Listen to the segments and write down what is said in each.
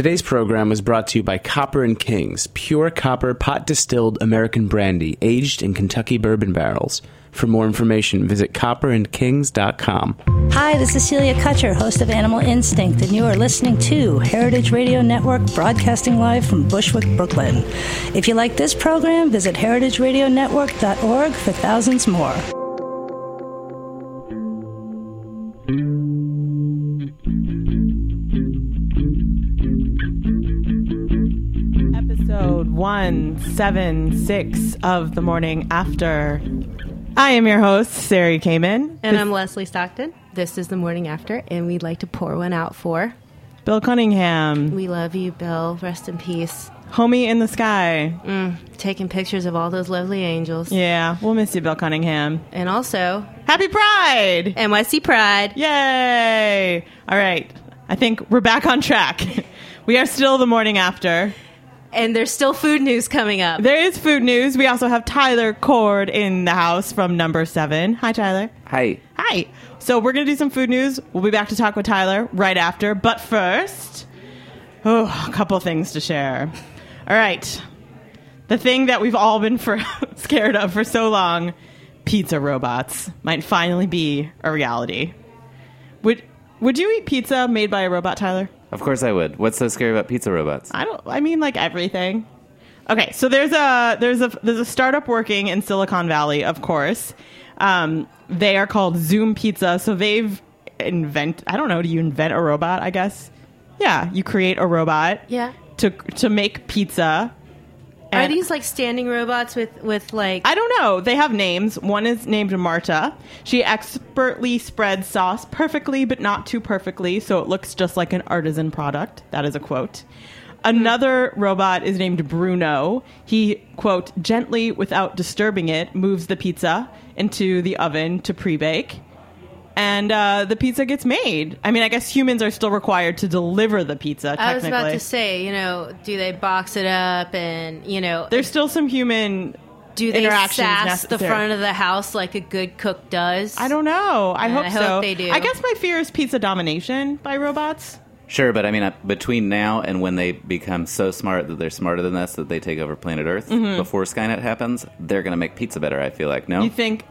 Today's program was brought to you by Copper and Kings, pure copper pot distilled American brandy aged in Kentucky bourbon barrels. For more information, visit copperandkings.com. Hi, this is Celia Kutcher, host of Animal Instinct, and you are listening to Heritage Radio Network, broadcasting live from Bushwick, Brooklyn. If you like this program, visit heritageradionetwork.org for thousands more. Episode 176 of The Morning After. I am your host, Sari Kamen. And I'm Leslie Stockton. This is the morning after, and we'd like to pour one out for. Bill Cunningham, We love you, Bill. Rest in peace. homie in the sky. Mm, taking pictures of all those lovely angels. Yeah, we'll miss you, Bill Cunningham. And also, Happy Pride! NYC Pride. Yay! All right, I think we're back on track. we are still the morning after. And there's still food news coming up. There is food news. We also have Tyler Kord in the house from number seven. Hi, Tyler. Hi. Hi. So we're going to do some food news. We'll be back to talk with Tyler right after. But first, oh, a couple things to share. All right. The thing that we've all been for scared of for so long, pizza robots, might finally be a reality. Would would you eat pizza made by a robot, Tyler? Of course I would. What's so scary about pizza robots? I don't. I mean, like everything. Okay, so there's a there's a there's a startup working in Silicon Valley, of course. Um, they are called Zoom Pizza. So they've invent. I don't know. Do you invent a robot? I guess. Yeah, you create a robot. Yeah. To to make pizza. Are And- these like standing robots with, with like. I don't know. They have names. One is named Marta. She expertly spreads sauce perfectly, but not too perfectly, so it looks just like an artisan product. That is a quote. Another robot is named Bruno. He, quote, gently, without disturbing it, moves the pizza into the oven to pre bake. And uh, the pizza gets made. I mean, I guess humans are still required to deliver the pizza, technically. I was about to say, you know, do they box it up and, you know, There's still some human do they interactions sass the front of the house like a good cook does? I don't know. I Yeah, hope I hope so. they do. I guess my fear is pizza domination by robots. Sure, but I mean, uh, between now and when they become so smart that they're smarter than us that they take over planet Earth, before Skynet happens, they're going to make pizza better. I feel like no, Mm-hmm. You think?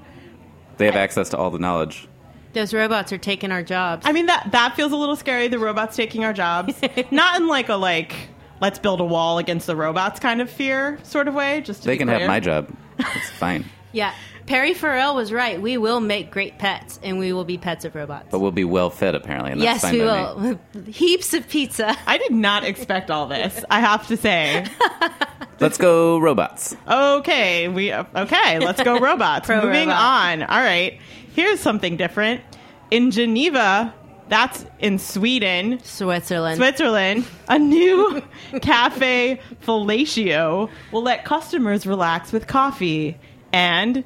they have access to all the knowledge. Those robots are taking our jobs. I mean that that feels a little scary. The robots taking our jobs, not in like a like let's build a wall against the robots kind of fear sort of way. Just to They be can clear. have my job. It's fine, yeah. Perry Farrell was right. We will make great pets, and we will be pets of robots. but we'll be well fed apparently. And that's yes, fine we by me. will. Heaps of pizza. I did not expect all this. I have to say. Let's go robots. Okay, we okay. Let's go robots. Moving robot. on. All right. Here's something different. In Geneva, that's in Sweden. Switzerland. Switzerland, a new cafe fellatio will let customers relax with coffee and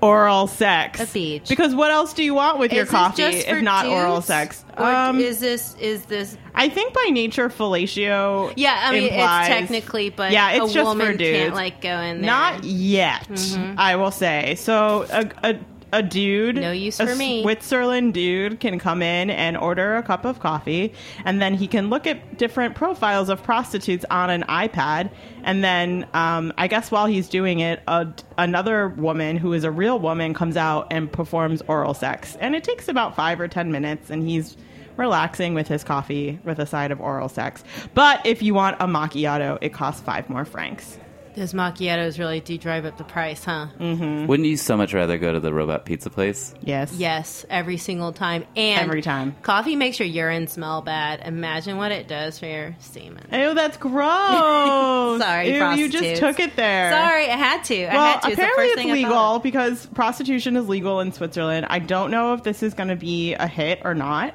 oral sex. A beach. Because what else do you want with your Is this coffee if not oral sex? Um, is this is this? I think by nature fellatio. Yeah, I mean implies- it's technically, but yeah, it's a just woman for dudes. can't like go in there. Not yet, I will say. So a, a, a dude, No use a for me. Switzerland dude can come in and order a cup of coffee, and then he can look at different profiles of prostitutes on an iPad, and then um, I guess while he's doing it, a, another woman who is a real woman comes out and performs oral sex, and it takes about five or ten minutes, and he's relaxing with his coffee with a side of oral sex. But if you want a macchiato, it costs five more francs. Those macchiatos really do drive up the price, huh? Mm. Wouldn't you so much rather go to the robot pizza place? Yes. Yes, every single time. And Every time. Coffee makes your urine smell bad. Imagine what it does for your semen. Oh, that's gross. Sorry, Ew, you just took it there. Sorry, I had to. I Well, had to. It's the apparently first it's thing legal because prostitution is legal in Switzerland. I don't know if this is going to be a hit or not.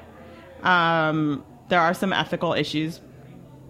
Um, there are some ethical issues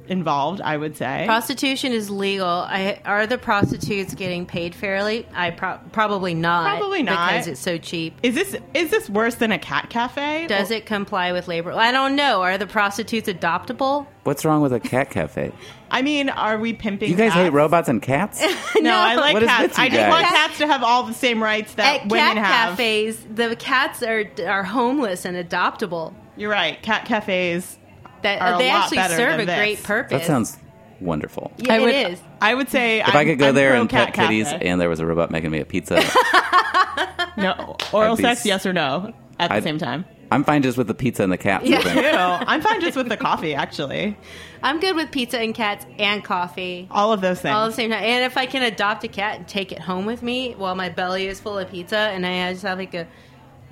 involved, I would say. Prostitution is legal. I, are the prostitutes getting paid fairly? I pro- probably not. Probably not. because it's so cheap. is this is this worse than a cat cafe? Does it comply with labor? I don't know. Are the prostitutes adoptable? What's wrong with a cat cafe? I mean, are we pimping? You guys cats? hate robots and cats? No, I like What is cats. with I just want cats to have all the same rights that At women cat have. cafes, the cats are are homeless and adoptable. You're right. Cat cafes that are a they lot actually better serve than a this. great purpose. That sounds wonderful. Yeah, I would, it is. I would say If i could go there and pet cat kitties and there was a robot making me a pizza, no oral be sex, s- yes or no, at the I'd- same time. I'm fine just with the pizza and the cat. Yeah. moving. I'm fine just with the coffee. Actually, I'm good with pizza and cats and coffee. all of those things. All at the same time. And if I can adopt a cat and take it home with me while my belly is full of pizza and I just have like a,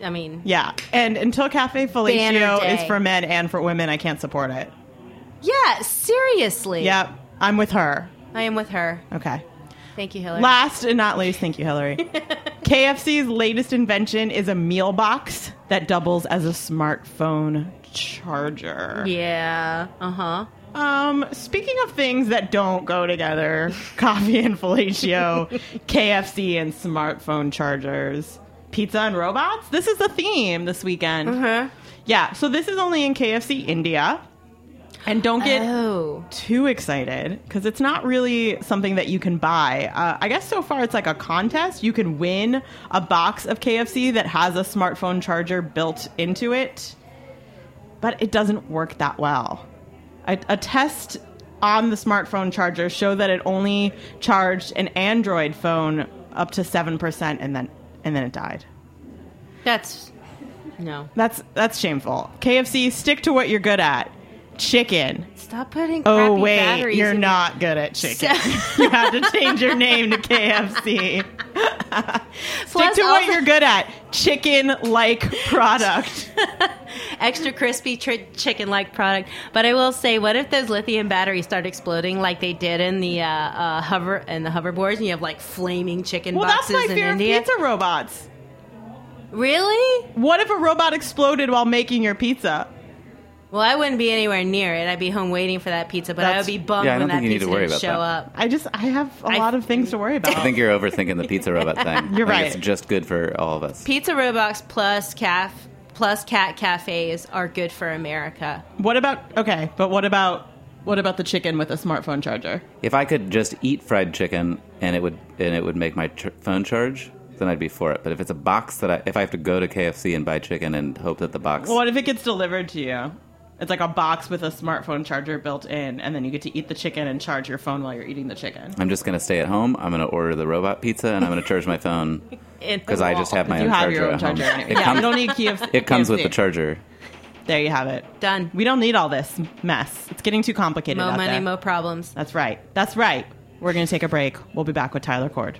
I mean, yeah, and until Cafe day. is for men and for women, I can't support it. yeah, seriously. Yep, I'm with her. I am with her. Okay. Thank you, Hillary. Last and not least, thank you, Hillary. KFC's latest invention is a meal box that doubles as a smartphone charger. yeah. Uh huh. Um, speaking of things that don't go together, coffee and fellatio, KFC and smartphone chargers, pizza and robots. This is the theme this weekend. Uh-huh. Yeah, so this is only in KFC India. And don't get Oh. too excited because it's not really something that you can buy. Uh, I guess so far it's like a contest. You can win a box of KFC that has a smartphone charger built into it, but it doesn't work that well. A, a test on the smartphone charger showed that it only charged an Android phone up to seven percent, and then and then it died. That's no. That's that's shameful. KFC, stick to what you're good at. Chicken. Stop putting. Oh wait, batteries you're not good at chicken. you have to change your name to KFC. Stick Plus to what also- you're good at. Chicken like product. extra crispy tri- chicken like product. But I will say, what if those lithium batteries start exploding like they did in the uh, uh, hover and the hoverboards, and you have like flaming chicken Well, that's boxes my in fear of India? pizza robots. Really? What if a robot exploded while making your pizza? Well, I wouldn't be anywhere near it. I'd be home waiting for that pizza, but I would be bummed Yeah, I when don't that think you need pizza to worry didn't about show that. up. I just I have a I- lot of things to worry about. I think you're overthinking the pizza robot thing. You're I think right. It's just good for all of us. Pizza Robots plus caf plus cat cafes are good for America. what about okay, but what about what about the chicken with a smartphone charger? If I could just eat fried chicken and it would and it would make my ch- phone charge, then I'd be for it. But if it's a box that I if I have to go to KFC and buy chicken and hope that the box Well, What if it gets delivered to you? It's like a box with a smartphone charger built in, and then you get to eat the chicken and charge your phone while you're eating the chicken. I'm just going to stay at home. I'm going to order the robot pizza and I'm going to charge my phone because I just have my you own have charger your own at home. Anyway. Yeah, comes, you don't need KFC. it comes with KFC. the charger. There you have it. Done. We don't need all this mess. It's getting too complicated. Mo out money, there. mo problems. That's right. That's right. We're going to take a break. We'll be back with Tyler Kord.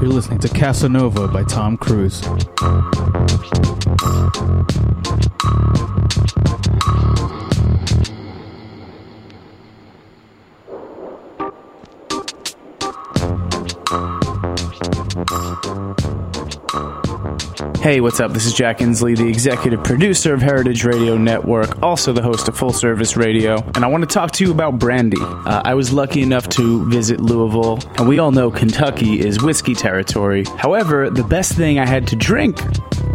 You're listening to Casanova by Tom Cruise. Hey, what's up? This is Jack Inslee, the executive producer of Heritage Radio Network, also the host of Full Service Radio, and I want to talk to you about brandy. Uh, I was lucky enough to visit Louisville, and we all know Kentucky is whiskey territory. However, the best thing I had to drink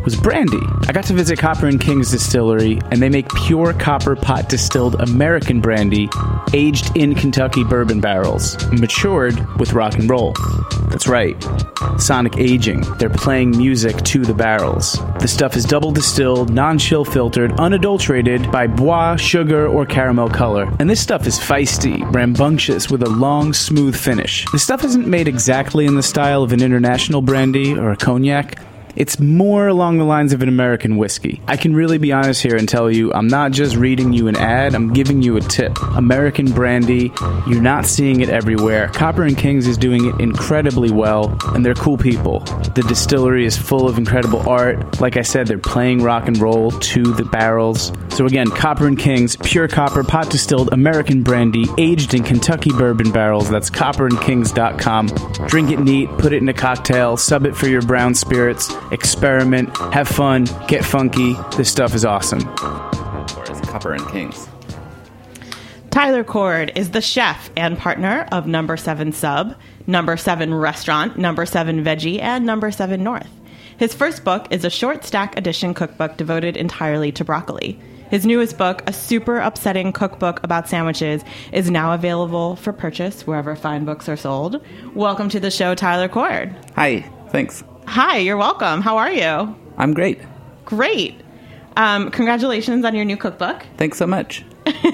was brandy. I got to visit Copper and King's distillery, and they make pure copper pot distilled American brandy aged in Kentucky bourbon barrels, matured with rock and roll. That's right, sonic aging. They're playing music to the barrels. The stuff is double distilled, non chill filtered, unadulterated by boisé, sugar, or caramel color. And this stuff is feisty, rambunctious, with a long, smooth finish. The stuff isn't made exactly in the style of an international brandy or a cognac. It's more along the lines of an American whiskey. I can really be honest here and tell you, I'm not just reading you an ad, I'm giving you a tip. American brandy, you're not seeing it everywhere. Copper and Kings is doing it incredibly well, and they're cool people. The distillery is full of incredible art. Like I said, they're playing rock and roll to the barrels. So again, Copper and Kings, pure copper, pot distilled American brandy, aged in Kentucky bourbon barrels. That's copperandkings.com. Drink it neat, put it in a cocktail, sub it for your brown spirits, experiment, have fun, get funky. This stuff is awesome. Or it's Copper and Kings. Tyler Kord is the chef and partner of Number 7 Sub, Number 7 Restaurant, Number 7 Veggie, and Number 7 North. His first book is a short stack edition cookbook devoted entirely to broccoli. His newest book, a super upsetting cookbook about sandwiches, is now available for purchase wherever fine books are sold. Welcome to the show, Tyler Kord. Hi, thanks. Hi, you're welcome. How are you? I'm great. Great. Um, congratulations on your new cookbook. Thanks so much.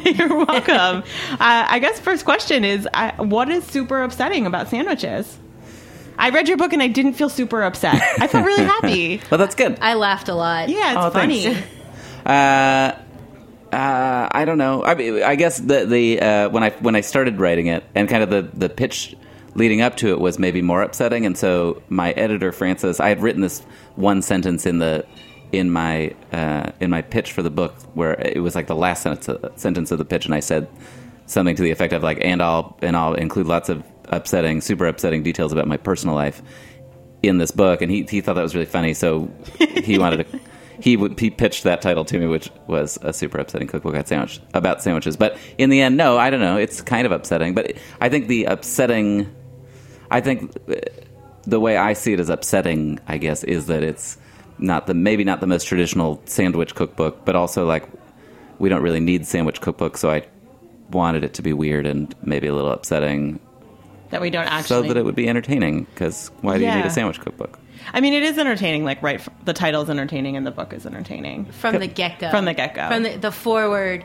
You're welcome. uh, I guess first question is, uh, what is super upsetting about sandwiches? I read your book and I didn't feel super upset. I felt really happy. Well, that's good. I laughed a lot. Yeah, it's Oh, funny. Uh, uh, I don't know. I, mean, I guess the the uh, when I when I started writing it and kind of the the pitch leading up to it was maybe more upsetting, and so my editor Francis, I had written this one sentence in the in my uh, in my pitch for the book where it was like the last sentence sentence of the pitch, and I said something to the effect of like, and I'll and I'll include lots of upsetting, super upsetting details about my personal life in this book, and he he thought that was really funny, so he wanted to. He would he pitched that title to me, which was a super upsetting cookbook sandwich about sandwiches. But in the end, no, I don't know. It's kind of upsetting, but I think the upsetting, I think uh, the way I see it as upsetting, I guess, is that it's not the maybe not the most traditional sandwich cookbook, but also like we don't really need sandwich cookbooks, so I wanted it to be weird and maybe a little upsetting, That we don't actually. so that it would be entertaining. Because why do you need a sandwich cookbook? I mean, it is entertaining. Like, right, f- the title is entertaining and the book is entertaining. From the get go. From the get-go. From the, the foreword,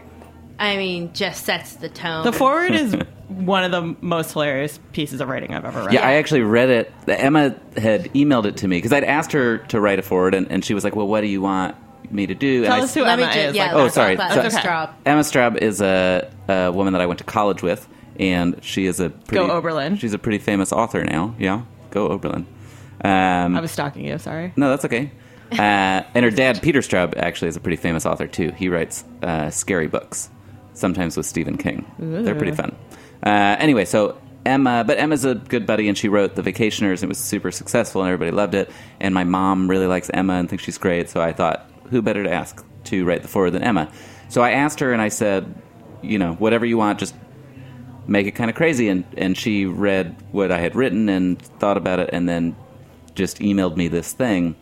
I mean, just sets the tone. The foreword is one of the most hilarious pieces of writing I've ever read. Yeah, I actually read it. Emma had emailed it to me because I'd asked her to write a foreword, and, and she was like, "Well, what do you want me to do?" Tell and us s- who Emma ju- is. yeah, like, Oh, sorry. talk So- Emma Okay. Straub. Emma Straub is a, a woman that I went to college with, and she is a pretty, Go Oberlin. She's a pretty famous author now. Yeah, go Oberlin. Um, I was stalking you. Sorry. no, that's okay. Uh, and her dad, Peter Straub, actually is a pretty famous author too. He writes uh, scary books, sometimes with Stephen King. They're pretty fun. Uh, anyway, so Emma, but Emma's a good buddy, and she wrote The Vacationers. It was super successful, and everybody loved it. And my mom really likes Emma and thinks she's great. So I thought, who better to ask to write the foreword than Emma? So I asked her, and I said, you know, whatever you want, just make it kind of crazy. And, and she read what I had written and thought about it, and then just emailed me this thing.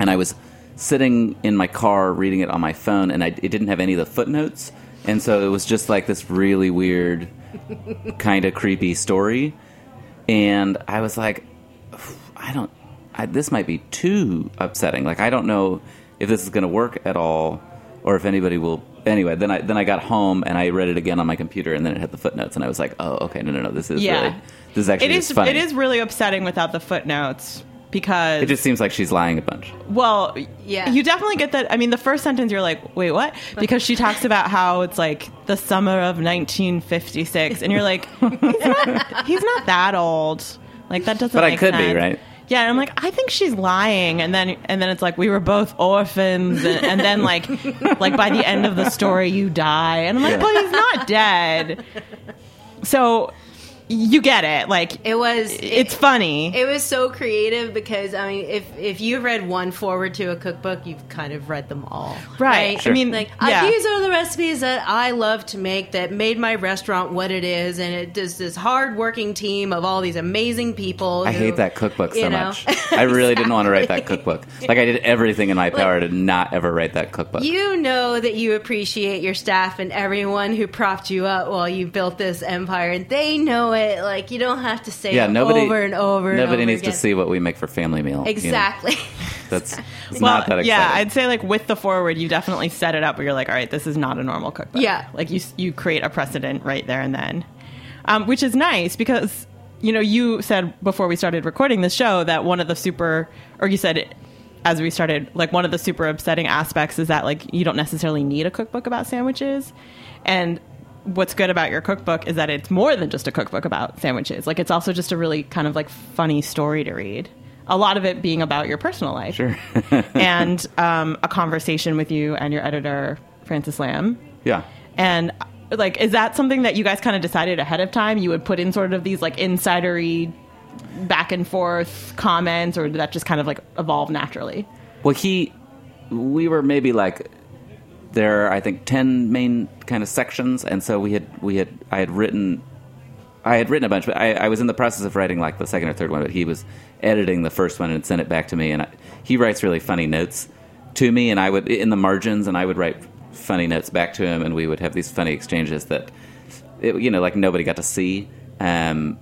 And I was sitting in my car reading it on my phone, and I, it didn't have any of the footnotes. And so it was just like this really weird, kind of creepy story. And I was like, I don't, I, this might be too upsetting. Like, I don't know if this is going to work at all or if anybody will. Anyway, then I then I got home and I read it again on my computer, and then it had the footnotes, and I was like, "Oh, okay, no, no, no, this is Yeah. really, this is actually It is. funny." It is really upsetting without the footnotes because It just seems like she's lying a bunch. Well, Yeah. you definitely get that. I mean, the first sentence you're like, wait, what? Because she talks about how it's like the summer of 1956, and you're like, he's not, he's not that old. Like that doesn't. But I make could be, right? Yeah, and I'm like, I think she's lying, and then and then it's like we were both orphans, and, and then like like by the end of the story you die, and I'm like, Yeah. but he's not dead. So you get it, like It was. it's funny. It was so creative because I mean, if if you've read one foreword to a cookbook, you've kind of read them all, Right. Sure. I mean, Like yeah. uh, these are the recipes that I love to make that made my restaurant what it is, and it does this hard working team of all these amazing people. I who, hate that cookbook so know. much. I really didn't want to write that cookbook. Like I did everything in my power to not ever write that cookbook. You know that you appreciate your staff and everyone who propped you up while you built this empire, and they know it. Like you don't have to say yeah, it nobody over and over. and Nobody over needs again. to see what we make for family meal. you know? exactly. That's well, not that exciting. yeah, I'd say like with the foreword, you definitely set it up where you're like, all right, this is not a normal cookbook. Yeah. like you you create a precedent right there and then, um, which is nice because you know you said before we started recording the show that one of the super, or you said as we started, like one of the super upsetting aspects is that like you don't necessarily need a cookbook about sandwiches, and what's good about your cookbook is that it's more than just a cookbook about sandwiches. Like it's also just a really kind of like funny story to read. A lot of it being about your personal life Sure. and um, a conversation with you and your editor, Francis Lam. yeah. And like, is that something that you guys kind of decided ahead of time? You would put in sort of these like insidery back and forth comments, or did that just kind of like evolve naturally? Well, he, we were maybe like, there are I think ten main kind of sections, and so we had we had I had written I had written a bunch, but I, I was in the process of writing like the second or third one. But he was editing the first one and sent it back to me, and I, he writes really funny notes to me, and I would in the margins, and I would write funny notes back to him, and we would have these funny exchanges that, it, you know, like nobody got to see, um,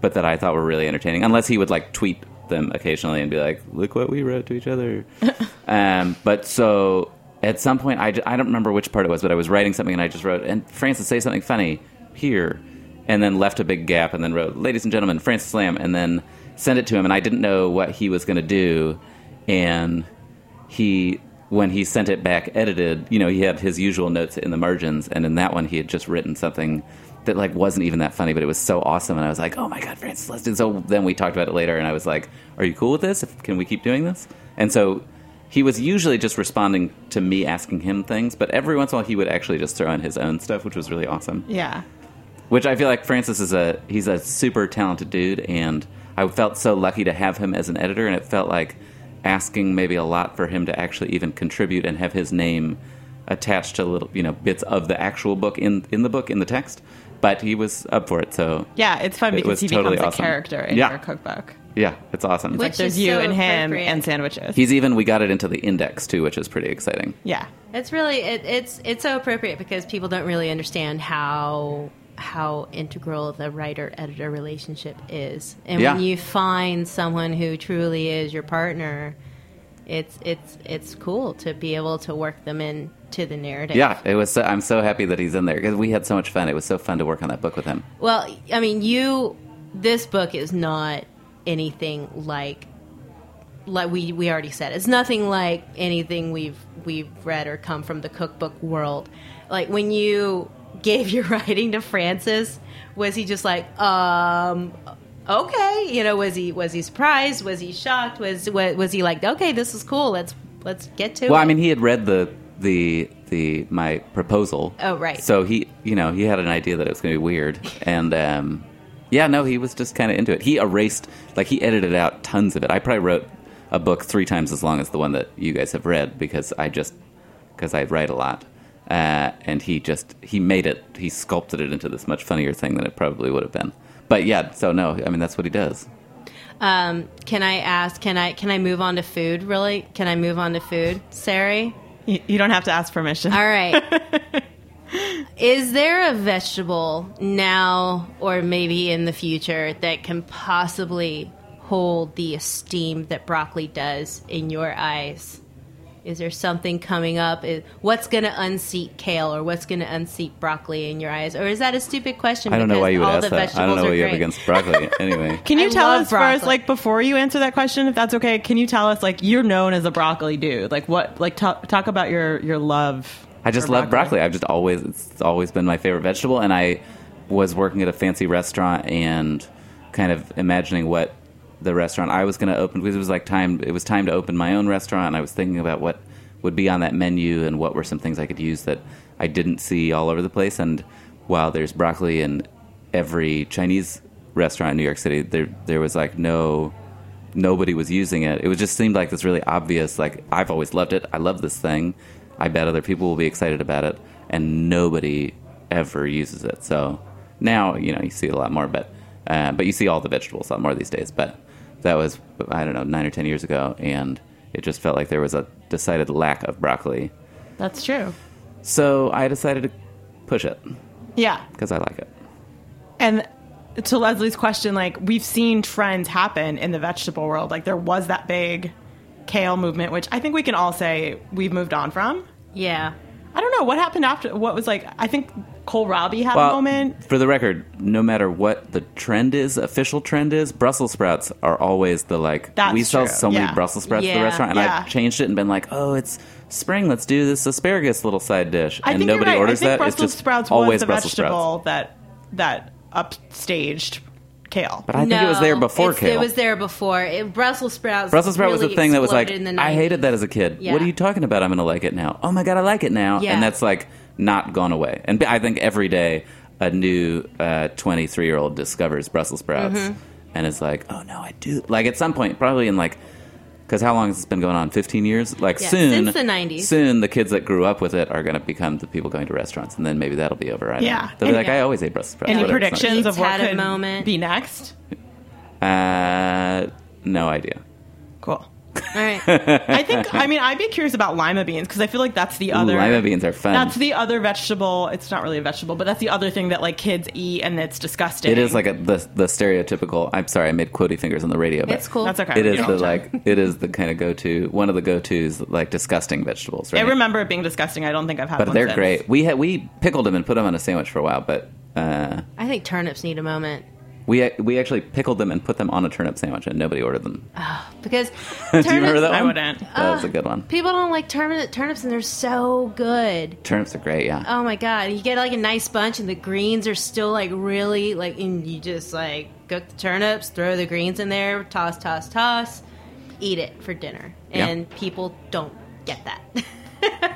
but that I thought were really entertaining. Unless he would like tweet them occasionally and be like, "Look what we wrote to each other." um, but so at some point, I, I don't remember which part it was, but I was writing something and I just wrote, "And Francis, say something funny here," and then left a big gap and then wrote, "Ladies and gentlemen, Francis Lam," and then sent it to him, and I didn't know what he was going to do, and he when he sent it back edited you know he had his usual notes in the margins and in that one he had just written something that like wasn't even that funny but it was so awesome and i was like oh my god francis it. so then we talked about it later and i was like are you cool with this? Can we keep doing this? And so he was usually just responding to me asking him things but every once in a while he would actually just throw in his own stuff which was really awesome Yeah. which I feel like Francis is a he's a super talented dude, and I felt so lucky to have him as an editor, and it felt like asking maybe a lot for him to actually even contribute and have his name attached to little you know bits of the actual book in in the book in the text. But he was up for it, so Yeah, it's fun It because he totally becomes awesome. a character in Yeah. your cookbook. Yeah, it's awesome. Which Like there's is you so and him appropriate. and sandwiches. He's even we got it into the index too, which is pretty exciting. yeah. It's really it, it's it's so appropriate because people don't really understand how how integral the writer editor relationship is, and Yeah. when you find someone who truly is your partner, it's it's it's cool to be able to work them into the narrative. Yeah, it was. So, I'm so happy that he's in there because we had so much fun. It was so fun to work on that book with him. Well, I mean, you. This book is not anything like like we we already said. It's nothing like anything we've we've read or come from the cookbook world. Like when you gave your writing to Francis, was he just like, um, okay, you know, was he was he surprised? Was he shocked? Was was, was he like, okay, this is cool. Let's let's get to it. Well, it. I mean, he had read the the the my proposal. Oh, right. So he, you know, he had an idea that it was going to be weird, and um, yeah, no, he was just kind of into it. He erased, like, he edited out tons of it. I probably wrote a book three times as long as the one that you guys have read because I just because I write a lot. Uh, and he just he made it he sculpted it into this much funnier thing than it probably would have been but yeah so no i mean that's what he does um, can I ask? Can I can I move on to food? Really? Can I move on to food, Sari? You, you don't have to ask permission. All right. Is there a vegetable now or maybe in the future that can possibly hold the esteem that broccoli does in your eyes? Is there something coming up? What's going to unseat kale or what's going to unseat broccoli in your eyes? Or is that a stupid question? i don't know why you would ask that. I don't know what you have against broccoli anyway Can you I tell love us first, like before you answer that question, if that's okay? Can you tell us, like, you're known as a broccoli dude? Like, what? Like, talk talk about your your love. I just love broccoli. I've just always it's always been my favorite vegetable, and I was working at a fancy restaurant and kind of imagining what the restaurant I was going to open because it was like time. It was time to open my own restaurant. And I was thinking about what would be on that menu and what were some things I could use that I didn't see all over the place. And while there's broccoli in every Chinese restaurant in New York City, there there was like no nobody was using it. It was just seemed like this really obvious. Like I've always loved it. I love this thing. I bet other people will be excited about it, and nobody ever uses it. So now you know you see it a lot more, but uh, but you see all the vegetables a lot more these days. But that was I don't know nine or ten years ago, and it just felt like there was a decided lack of broccoli. That's true. So I decided to push it Yeah. because I like it. And to Leslie's question, like we've seen trends happen in the vegetable world. Like there was that big kale movement, which I think we can all say we've moved on from. Yeah. I don't know what happened after. What was like? I think kohlrabi had a moment. for the record, no matter what the trend is, official trend is, Brussels sprouts are always the like. That's we sell true, so many. Brussels sprouts at the restaurant, and yeah. I've changed it and been like, oh, it's spring. Let's do this asparagus little side dish, I and think nobody you're right. orders I think that. Brussels it's just sprouts always was the Brussels vegetable sprouts. that that upstaged kale. But I think it was there before it's- kale. It was there before. It, Brussels sprouts. Brussels sprout was really the thing that was like, exploded in the I hated that as a kid. Yeah. What are you talking about? I'm going to like it now. Oh my god, I like it now, Yeah. and that's like not gone away. And I think every day a new 23 year old discovers Brussels sprouts Mm-hmm. and is like, oh no, I do. Like at some point, probably in like, Because how long has this been going on? 15 years? Like Yeah, soon. since the 90s. Soon the kids that grew up with it are going to become the people going to restaurants, and then maybe that'll be over. I Yeah. know. They'll be like, Any- I always ate Brussels sprouts. Any whatever, it's not- predictions of what had could moment. be next? Uh, no idea. Cool. All right. I think. I mean, I'd be curious about lima beans because I feel like that's the Ooh, other lima beans are fun. That's the other vegetable. It's not really a vegetable, but that's the other thing that like kids eat, and it's disgusting. It is like a, the the stereotypical. I'm sorry, I made quotey fingers on the radio, but It's cool. That's okay. It we is do all the like. It is the kind of go to one of the go tos like disgusting vegetables. Right? I remember it being disgusting. I don't think I've had but one they're since. great. We had we pickled them and put them on a sandwich for a while, but uh, I think turnips need a moment we we actually pickled them and put them on a turnip sandwich, and nobody ordered them. Oh, because Do you turnips, remember that one? I wouldn't. That was a good one. people don't like turnip, turnips and they're so good. Turnips are great. Yeah. Oh my god! You get like a nice bunch, and the greens are still like really like, and you just like cook the turnips, throw the greens in there, toss, toss, toss, eat it for dinner, Yeah. and people don't get that.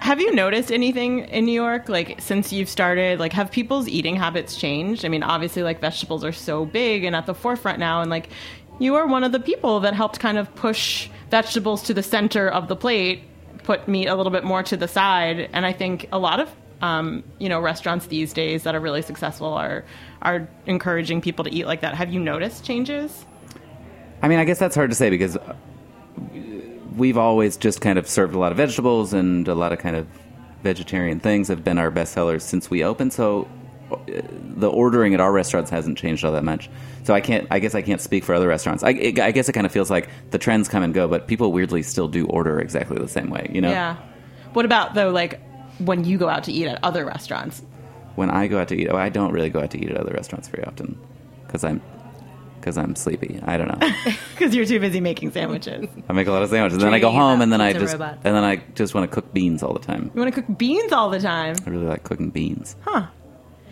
Have you noticed anything in New York, like since you've started? Like, have people's eating habits changed? I mean, obviously, like vegetables are so big and at the forefront now, and like you are one of the people that helped kind of push vegetables to the center of the plate, put meat a little bit more to the side, and I think a lot of um, you know restaurants these days that are really successful are are encouraging people to eat like that. Have you noticed changes? I mean, I guess that's hard to say because we've always just kind of served a lot of vegetables and a lot of kind of vegetarian things have been our best sellers since we opened. So uh, the ordering at our restaurants hasn't changed all that much. So I can't. I guess I can't speak for other restaurants. I, I guess it kind of feels like the trends come and go, but people weirdly still do order exactly the same way. You know, Yeah. What about though, like when you go out to eat at other restaurants? when I go out to eat, oh, I don't really go out to eat at other restaurants very often because I'm because I'm sleepy. I don't know. Because you're too busy making sandwiches. I make a lot of sandwiches, and then I go Dreaming home, about and then I pizza just robot. and then I just want to cook beans all the time. You want to cook beans all the time. I really like cooking beans. Huh.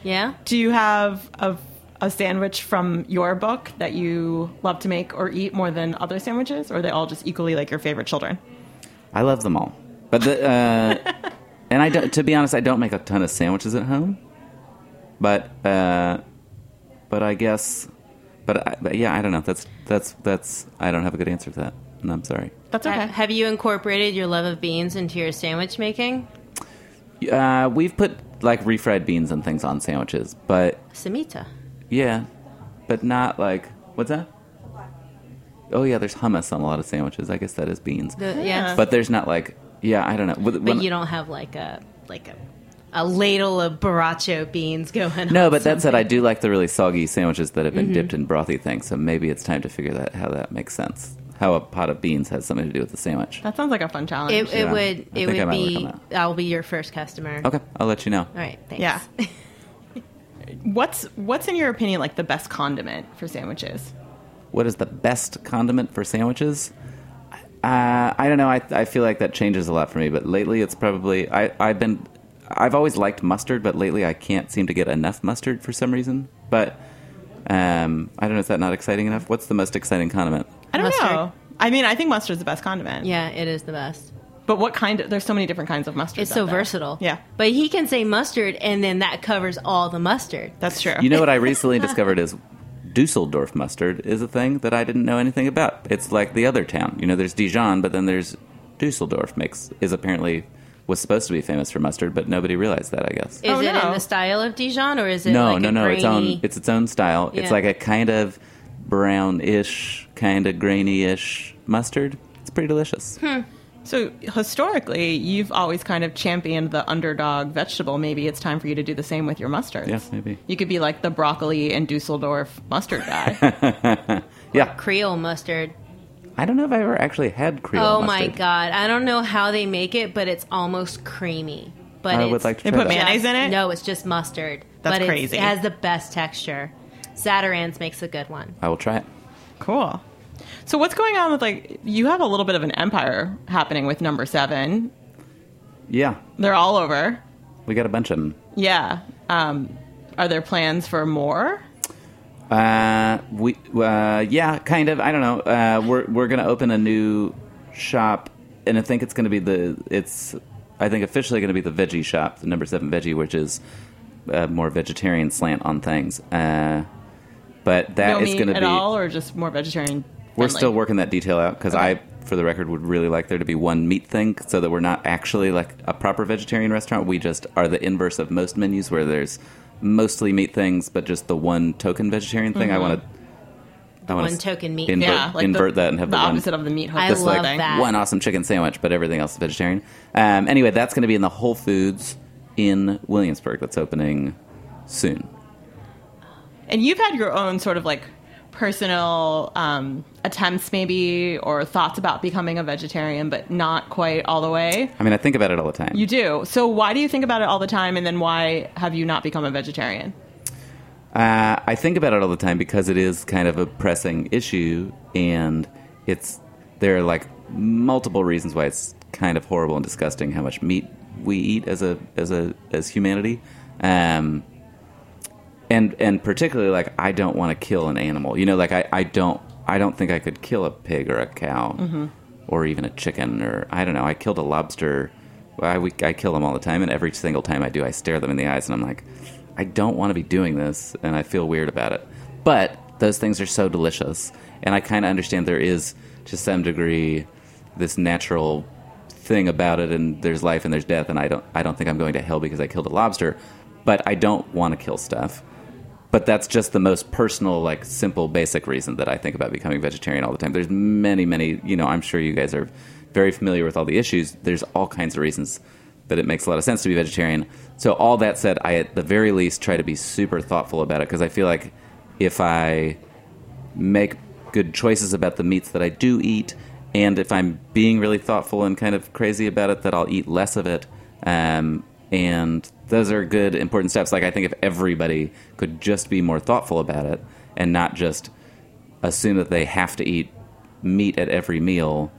Yeah, Do you have a, a sandwich from your book that you love to make or eat more than other sandwiches? Or are they all just equally like your favorite children? I love them all, but the uh, and I don't, to be honest, I don't make a ton of sandwiches at home. But uh, but I guess, but, I, but yeah, I don't know. That's that's that's I don't have a good answer to that, and I'm sorry. That's Ha- okay. Have you incorporated your love of beans into your sandwich making? Uh, we've put like refried beans and things on sandwiches, but Samita. yeah, but not like what's that? Oh yeah, there's hummus on a lot of sandwiches. I guess that is beans, The, yeah. but there's not like yeah, I don't know. When- But you don't have like a like a a ladle of borracho beans going. No, on but that said, I do like the really soggy sandwiches that have Mm-hmm. been dipped in brothy things. So maybe it's time to figure that how that makes sense. How a pot of beans has something to do with the sandwich. that sounds like a fun challenge. It, it Yeah, would I it would be I'll be your first customer. Okay, I'll let you know. All right. Thanks. Yeah. what's what's in your opinion like the best condiment for sandwiches? What is the best condiment for sandwiches? Uh, I don't know. I, I feel like that changes a lot for me, but lately it's probably I, I've been I've always liked mustard, but lately I can't seem to get enough mustard for some reason. But um, I don't know. Is that not exciting enough? What's the most exciting condiment? I don't Mustard. know. I mean, I think mustard's the best condiment. Yeah, it is the best. But what kind of? There's so many different kinds of mustard. It's so versatile. Yeah. But he can say mustard, and then that covers all the mustard. That's true. You know what I recently discovered is Dusseldorf mustard is a thing that I didn't know anything about. It's like the other town. You know, there's Dijon, but then there's Dusseldorf makes is apparently was supposed to be famous for mustard, but nobody realized that. I guess. Is Oh, it no. in the style of Dijon, or is it no, like no, a no. grainy? It's own. It's its own style. It's like a kind of brownish, kind of grainy-ish mustard. It's pretty delicious. Hmm. So historically, you've always kind of championed the underdog vegetable. Maybe it's time for you to do the same with your mustard. Yeah, maybe. You could be like the broccoli and Dusseldorf mustard guy. Yeah, Creole mustard. I don't know if I ever actually had Creole oh mustard. my god! I don't know how they make it, but it's almost creamy. But I it's would like to They put that. mayonnaise in it? No, it's just mustard. That's but crazy. It has the best texture. Zatarain's makes a good one. I will try it. cool. So what's going on with like you have a little bit of an empire happening with number seven. Yeah, They're all over. we got a bunch of them. Yeah. Um, are there plans for more? Uh, we uh, yeah, kind of. I don't know. Uh, we're we're gonna open a new shop, and I think it's gonna be the it's. I think officially gonna be the veggie shop, the number seven veggie, which is uh, more vegetarian slant on things. Uh, but that no is meat gonna at be. all, or just more vegetarian? We're friendly? still working that detail out because I for the record, would really like there to be one meat thing, so that we're not actually like a proper vegetarian restaurant. We just are the inverse of most menus, where there's mostly meat things, but just the one token vegetarian thing. I want to. I want one token meat invert, yeah, like invert the, that and have the the, one opposite of the meat hook. I just love like that. one awesome chicken sandwich, but everything else is vegetarian. Um, anyway, that's going to be in the Whole Foods in Williamsburg. That's opening soon. And you've had your own sort of like personal um, attempts, maybe, or thoughts about becoming a vegetarian, but not quite all the way. I mean, I think about it all the time. You do. So why do you think about it all the time, and then why have you not become a vegetarian? Uh, I think about it all the time because it is kind of a pressing issue, and it's there are like multiple reasons why it's kind of horrible and disgusting how much meat we eat as a as a as humanity, um, and and particularly like I don't want to kill an animal. You know, like I, I don't I don't think I could kill a pig or a cow mm-hmm. or even a chicken or I don't know. I killed a lobster. I, we, I kill them all the time, and every single time I do, I stare them in the eyes, and I'm like, I don't want to be doing this, and I feel weird about it. But those things are so delicious, and I kind of understand there is to some degree this natural thing about it, and there's life and there's death, and I don't I don't think I'm going to hell because I killed a lobster, but I don't want to kill stuff. But that's just the most personal, like simple, basic reason that I think about becoming vegetarian all the time. There's many, many, you know, I'm sure you guys are very familiar with all the issues. There's all kinds of reasons that it makes a lot of sense to be vegetarian. So all that said, I at the very least try to be super thoughtful about it because I feel like if I make good choices about the meats that I do eat, and if I'm being really thoughtful and kind of crazy about it, that I'll eat less of it. Um, and those are good, important steps. Like I think if everybody could just be more thoughtful about it and not just assume that they have to eat meat at every meal,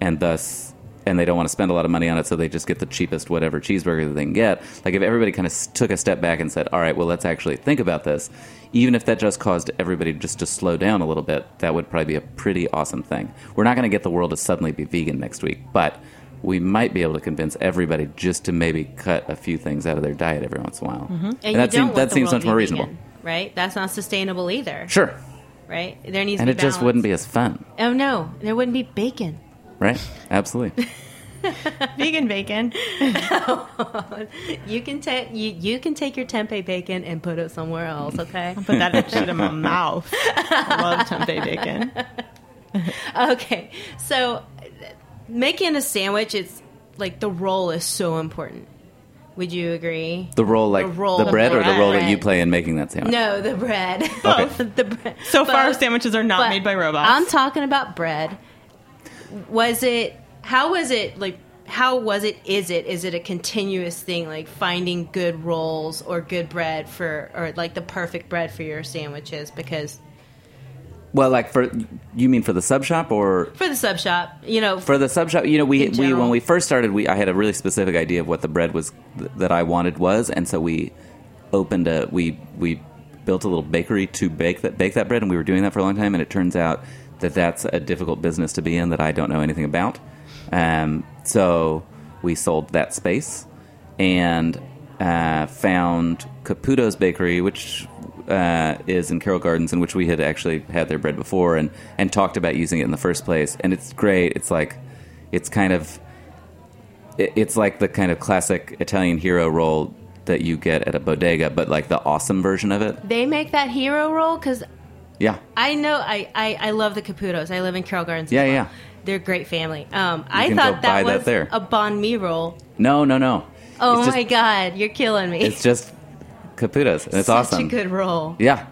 and thus and they don't want to spend a lot of money on it, so they just get the cheapest whatever cheeseburger that they can get. Like if everybody kind of took a step back and said, "All right, well, let's actually think about this," even if that just caused everybody just to slow down a little bit, that would probably be a pretty awesome thing. We're not going to get the world to suddenly be vegan next week, but we might be able to convince everybody just to maybe cut a few things out of their diet every once in a while. Mm-hmm. And, And, that, don't seems, that seems much more reasonable. vegan, right? That's not sustainable either, Sure. right? There needs And to it be just wouldn't be as fun, Oh no, there wouldn't be bacon. right? Absolutely. Vegan bacon. You can take you, you can take your tempeh bacon and put it somewhere else. Okay. I'll put that shit in my mouth. I love tempeh bacon. okay. So making a sandwich, it's like the roll is so important. Would you agree? The role, like The roll the of bread, or the bread. role that you play in making that sandwich. No, the bread. Both. the bread. So far, sandwiches are not made by robots. I'm talking about bread. Was it? How was it? Like, how was it? Is it? Is it a continuous thing? Like finding good rolls or good bread for, or like the perfect bread for your sandwiches? Because Well, like for you mean for the sub shop or for the sub shop, you know, for the sub shop? You know, we we when we first started, we I had a really specific idea of what the bread was th- that I wanted was, and so we opened a we we built a little bakery to bake that bake that bread, and we were doing that for a long time, and it turns out that that's a difficult business to be in that I don't know anything about. Um, so we sold that space and uh, found Caputo's Bakery, which uh, is in Carroll Gardens, in which we had actually had their bread before, and and talked about using it in the first place. And it's great. It's like it's kind of it- it's like the kind of classic Italian hero roll that you get at a bodega, but like the awesome version of it. they make that hero roll because Yeah, I know I, I I love the Caputos. I live in Carroll Gardens. Yeah, well. yeah. They're a great family. Um, I thought that that was there. a banh mi roll. no, no, no. Oh It's just- my god, you're killing me! It's just Caputo's, and it's Such awesome. a good roll. Yeah,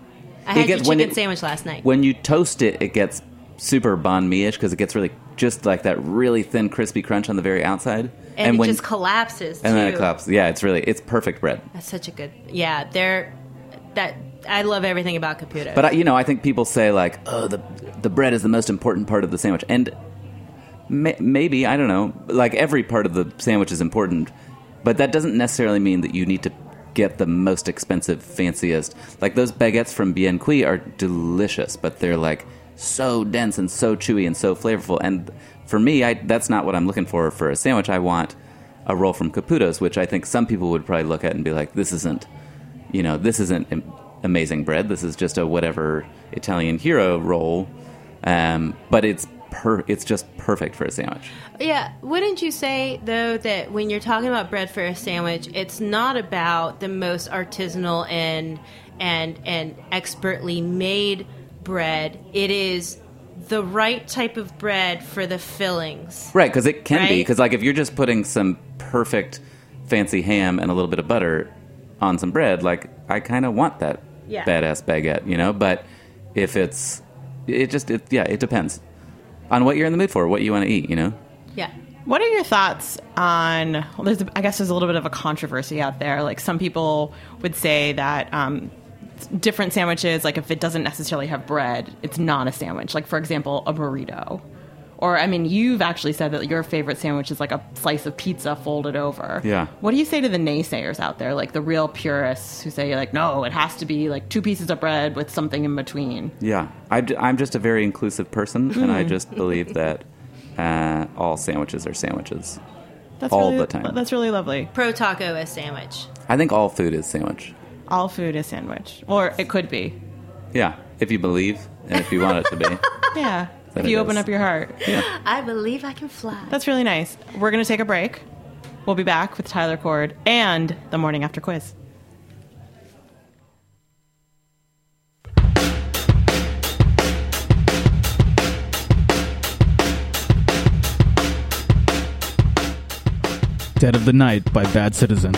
I It had gets- when chicken it- sandwich last night. when you toast it, it gets super banh mi-ish because it gets really just like that really thin, crispy crunch on the very outside, and, it when just collapses. and then it collapses. Yeah, it's really it's perfect bread. That's such a good. Yeah, they're that. I love everything about Caputo. But I, you know, I think people say like, "Oh, the the bread is the most important part of the sandwich," and may, maybe I don't know. Like every part of the sandwich is important, but that doesn't necessarily mean that you need to get the most expensive, fanciest. Like those baguettes from Bien Cuit are delicious, but they're like so dense and so chewy and so flavorful. And for me, I, that's not what I'm looking for for a sandwich. I want a roll from Caputo's, which I think some people would probably look at and be like, "This isn't." you know, this isn't amazing bread. This is just a whatever Italian hero roll. Um, but it's per it's just perfect for a sandwich. Yeah, wouldn't you say though that when you're talking about bread for a sandwich, it's not about the most artisanal and and and expertly made bread. It is the right type of bread for the fillings. Right, because it can be. Because like if you're just putting some perfect fancy ham and a little bit of butter on some bread, like I kind of want that Yeah. badass baguette, you know. But if it's, it just it yeah, it depends on what you're in the mood for, what you want to eat, you know. Yeah. What are your thoughts on? Well, there's, I guess there's a little bit of a controversy out there. Like some people would say that um, different sandwiches, like if it doesn't necessarily have bread, it's not a sandwich. Like for example, a burrito. Or I mean, you've actually said that your favorite sandwich is like a slice of pizza folded over. Yeah. What do you say to the naysayers out there, like the real purists who say like, no, it has to be like two pieces of bread with something in between? Yeah, I, am just a very inclusive person, and I just believe that uh, all sandwiches are sandwiches. That's All really, the time. That's really lovely. Pro taco is sandwich. I think all food is sandwich. All food is sandwich, or it could be. Yeah, if you believe and if you want it to be. Yeah. That if it you is. open up your heart. I believe I can fly. That's really nice. We're going to take a break. We'll be back with Tyler Kord and the morning after quiz. Dead of the Night by Bad Citizen.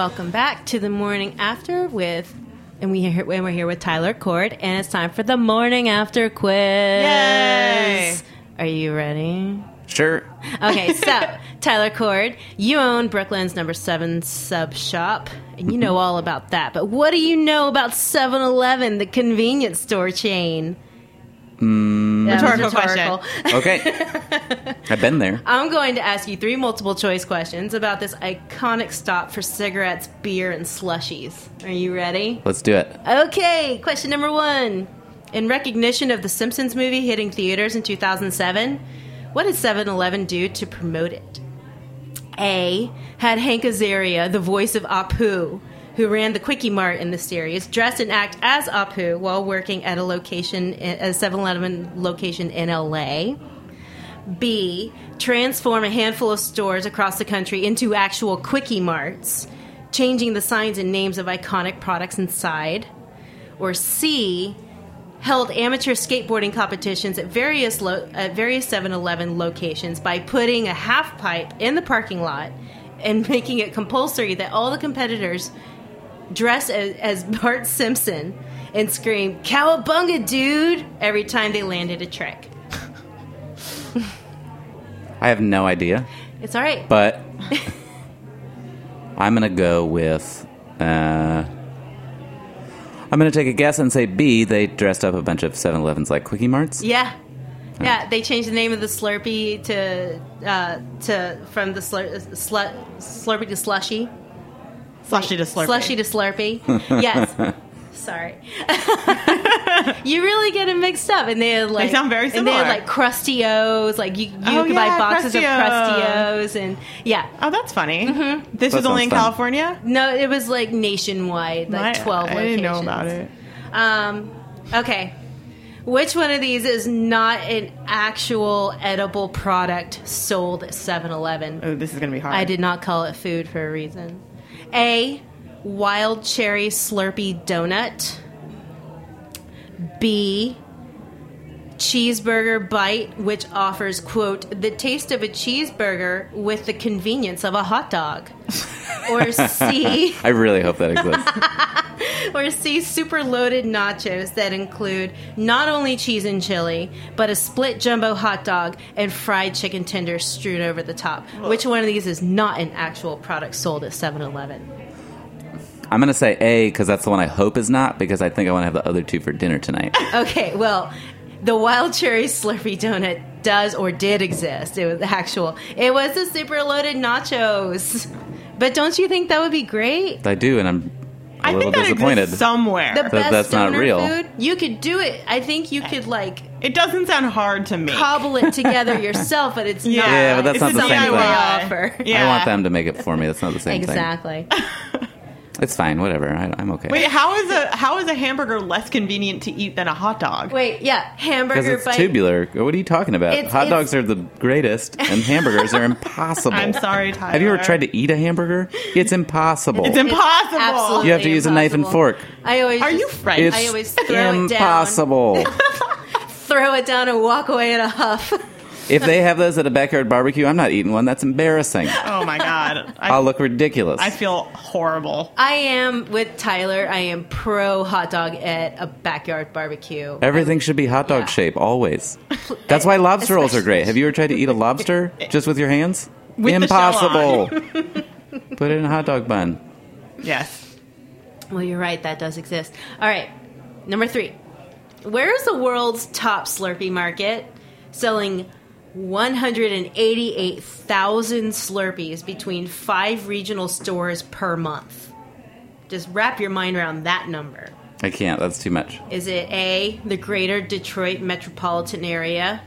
Welcome back to the morning after with, and we here, and we're here with Tyler Kord, and it's time for the morning after quiz. Yay! Are you ready? Sure. Okay, so Tyler Kord, you own Brooklyn's number seven sub shop, and you know all about that. But what do you know about 7 Eleven, the convenience store chain? Mm. That was Rhetorical question. Okay. I've been there. I'm going to ask you three multiple choice questions about this iconic stop for cigarettes, beer, and slushies. Are you ready? Let's do it. Okay, question number one. In recognition of the Simpsons movie hitting theaters in 2007, what did 7 Eleven do to promote it? A. Had Hank Azaria, the voice of Apu, who ran the Kwik-E-Mart in the series, dress and act as Apu while working at a location, a 7 Eleven location in LA. B. Transform a handful of stores across the country into actual Kwik-E-Marts, changing the signs and names of iconic products inside. Or C. Held amateur skateboarding competitions at various lo- at various 7-Eleven locations by putting a half pipe in the parking lot and making it compulsory that all the competitors dress as, as Bart Simpson and scream "Cowabunga, dude!" every time they landed a trick. I have no idea, It's all right. but I'm gonna go with. Uh, I'm gonna take a guess and say B. They dressed up a bunch of 7-Elevens like Kwik-E-Marts. Yeah, yeah. They changed the name of the Slurpee to uh, to from the slur, slu, Slurpee to Slushy. Slushy to slurpee. Slushy to Slurpee. yes. Sorry. you really get them mixed up, and they had like sound very similar. And they had like Krusty-O's, like you, you Oh, could yeah, buy boxes of Krusty-O. Crusty O's, and yeah. Oh, that's funny. Mm-hmm. This That was only in fun. California. No, it was like nationwide, like My- twelve. I didn't know about it. Um, Okay. Which one of these is not an actual edible product sold at 7 Eleven? Oh, this is gonna be hard. I did not call it food for a reason. A. Wild cherry Slurpee donut. B. Cheeseburger bite, which offers, quote, the taste of a cheeseburger with the convenience of a hot dog. Or C. I really hope that exists. or C, super loaded nachos that include not only cheese and chili, but a split jumbo hot dog and fried chicken tenders strewn over the top. Which one of these is not an actual product sold at 7 Eleven? I'm going to say A because that's the one I hope is not because I think I want to have the other two for dinner tonight. Okay, well, the wild cherry Slurpee donut does or did exist. It was actual. It was the super loaded nachos. But don't you think that would be great? I do, and I'm a I little think that disappointed. exists somewhere. The best that's not stoner real. food. You could do it. I think you could like it doesn't sound hard to me. cobble it together yourself, but it's Yeah. not. Yeah, but that's It's not a the same DIY. thing. offer. Yeah. I want them to make it for me. That's not the same thing. Exactly. thing. It's fine. Whatever. I, I'm okay. Wait, how is a how is a hamburger less convenient to eat than a hot dog? Wait, yeah, Because hamburger it's bite. tubular. What are you talking about? It's- Hot it's- dogs are the greatest, and hamburgers are impossible. I'm sorry, Tyler. Have you ever tried to eat a hamburger? It's impossible. It's impossible. Absolutely You have to use a knife and fork. I always Are you just French? It's I always throw it down. impossible. throw it down and walk away in a huff. if they have those at a backyard barbecue, I'm not eating one. That's embarrassing. Oh my god. I, I'll look ridiculous. I feel horrible. I am with Tyler. I am pro hot dog at a backyard barbecue. Everything should be hot dog Yeah. shape always. That's why lobster rolls are great. Have you ever tried to eat a lobster just with your hands? With Impossible. Put it in a hot dog bun. Yes. Well, you're right. That does exist. All right, number three. Where is the world's top Slurpee market selling 188,000 Slurpees between five regional stores per month? Just wrap your mind around that number. I can't. That's too much. Is it A, the greater Detroit metropolitan area,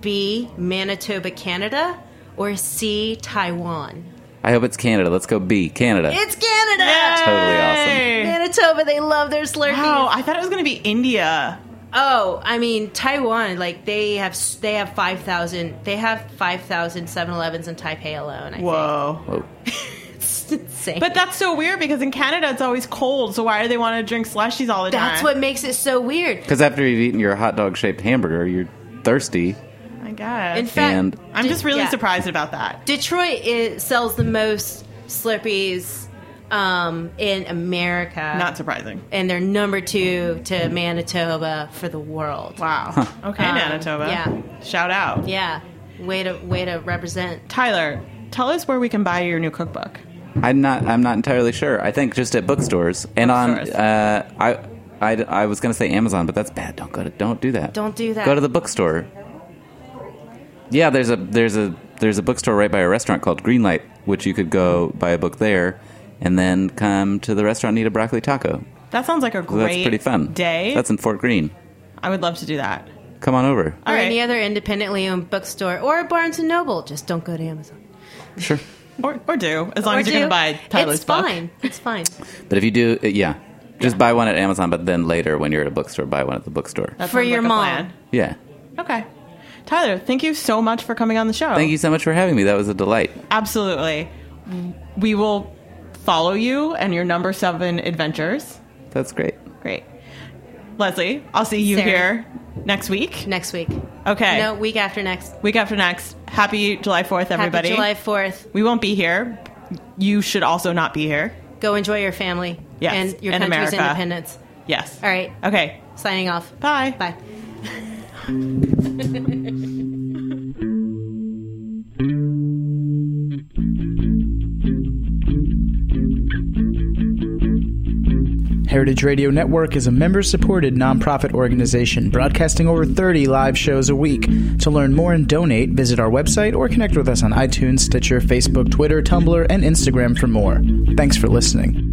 B, Manitoba, Canada, or C, Taiwan? I hope it's Canada. Let's go B. Canada. It's Canada! Totally awesome. Manitoba, they love their Slurpees. Wow, I thought it was going to be India. Oh, I mean Taiwan, like they have they have 5,000 they have 5,000 7-Elevens in Taipei alone. I Whoa. Whoa. think. It's insane. But that's so weird because in Canada it's always cold, so why do they want to drink slushies all the time? that's what makes it so weird. Because after you've eaten your hot dog shaped hamburger, you're thirsty. I guess. In fact, And- I'm just really yeah. surprised about that. Detroit is, sells the most Slurpees um, in America. Not surprising. and they're number 2 to Manitoba for the world. Wow. Okay, Um, Manitoba. yeah. Shout out. Yeah. Way to way to represent. Tyler, tell us where we can buy your new cookbook. I'm not. I'm not entirely sure. I think just at bookstores and on. Uh, I, I, I was going to say Amazon, but that's bad. Don't go to. Don't do that. Don't do that. Go to the bookstore. Yeah, there's a there's a there's a bookstore right by a restaurant called Greenlight, which you could go buy a book there, and then come to the restaurant and eat a broccoli taco. That sounds like a So great that's pretty fun. day. That's in Fort Greene. I would love to do that. Come on over. All or right. any other independently owned bookstore or Barnes and Noble. Just don't go to Amazon. Sure. Or, or do, as long Or as you're going to buy Tyler's It's book. fine. It's fine. But if you do, uh, yeah, just buy one at Amazon. But then later, when you're at a bookstore, buy one at the bookstore. That For your like mom. plan. Yeah. Okay. Tyler, thank you so much for coming on the show. Thank you so much for having me. That was a delight. Absolutely. We will follow you and your number seven adventures. That's great. Great. Leslie, I'll see you Sarah. here next week. Next week. Okay. No, week after next. Week after next. Happy July 4th, everybody. Happy July 4th. We won't be here. You should also not be here. Go enjoy your family Yes, and your in country's America. independence. Yes. All right. Okay. Signing off. Bye. Bye. Heritage Radio Network is a member supported nonprofit organization broadcasting over 30 live shows a week. To learn more and donate, visit our website or connect with us on iTunes, Stitcher, Facebook, Twitter, Tumblr, and Instagram for more. Thanks for listening.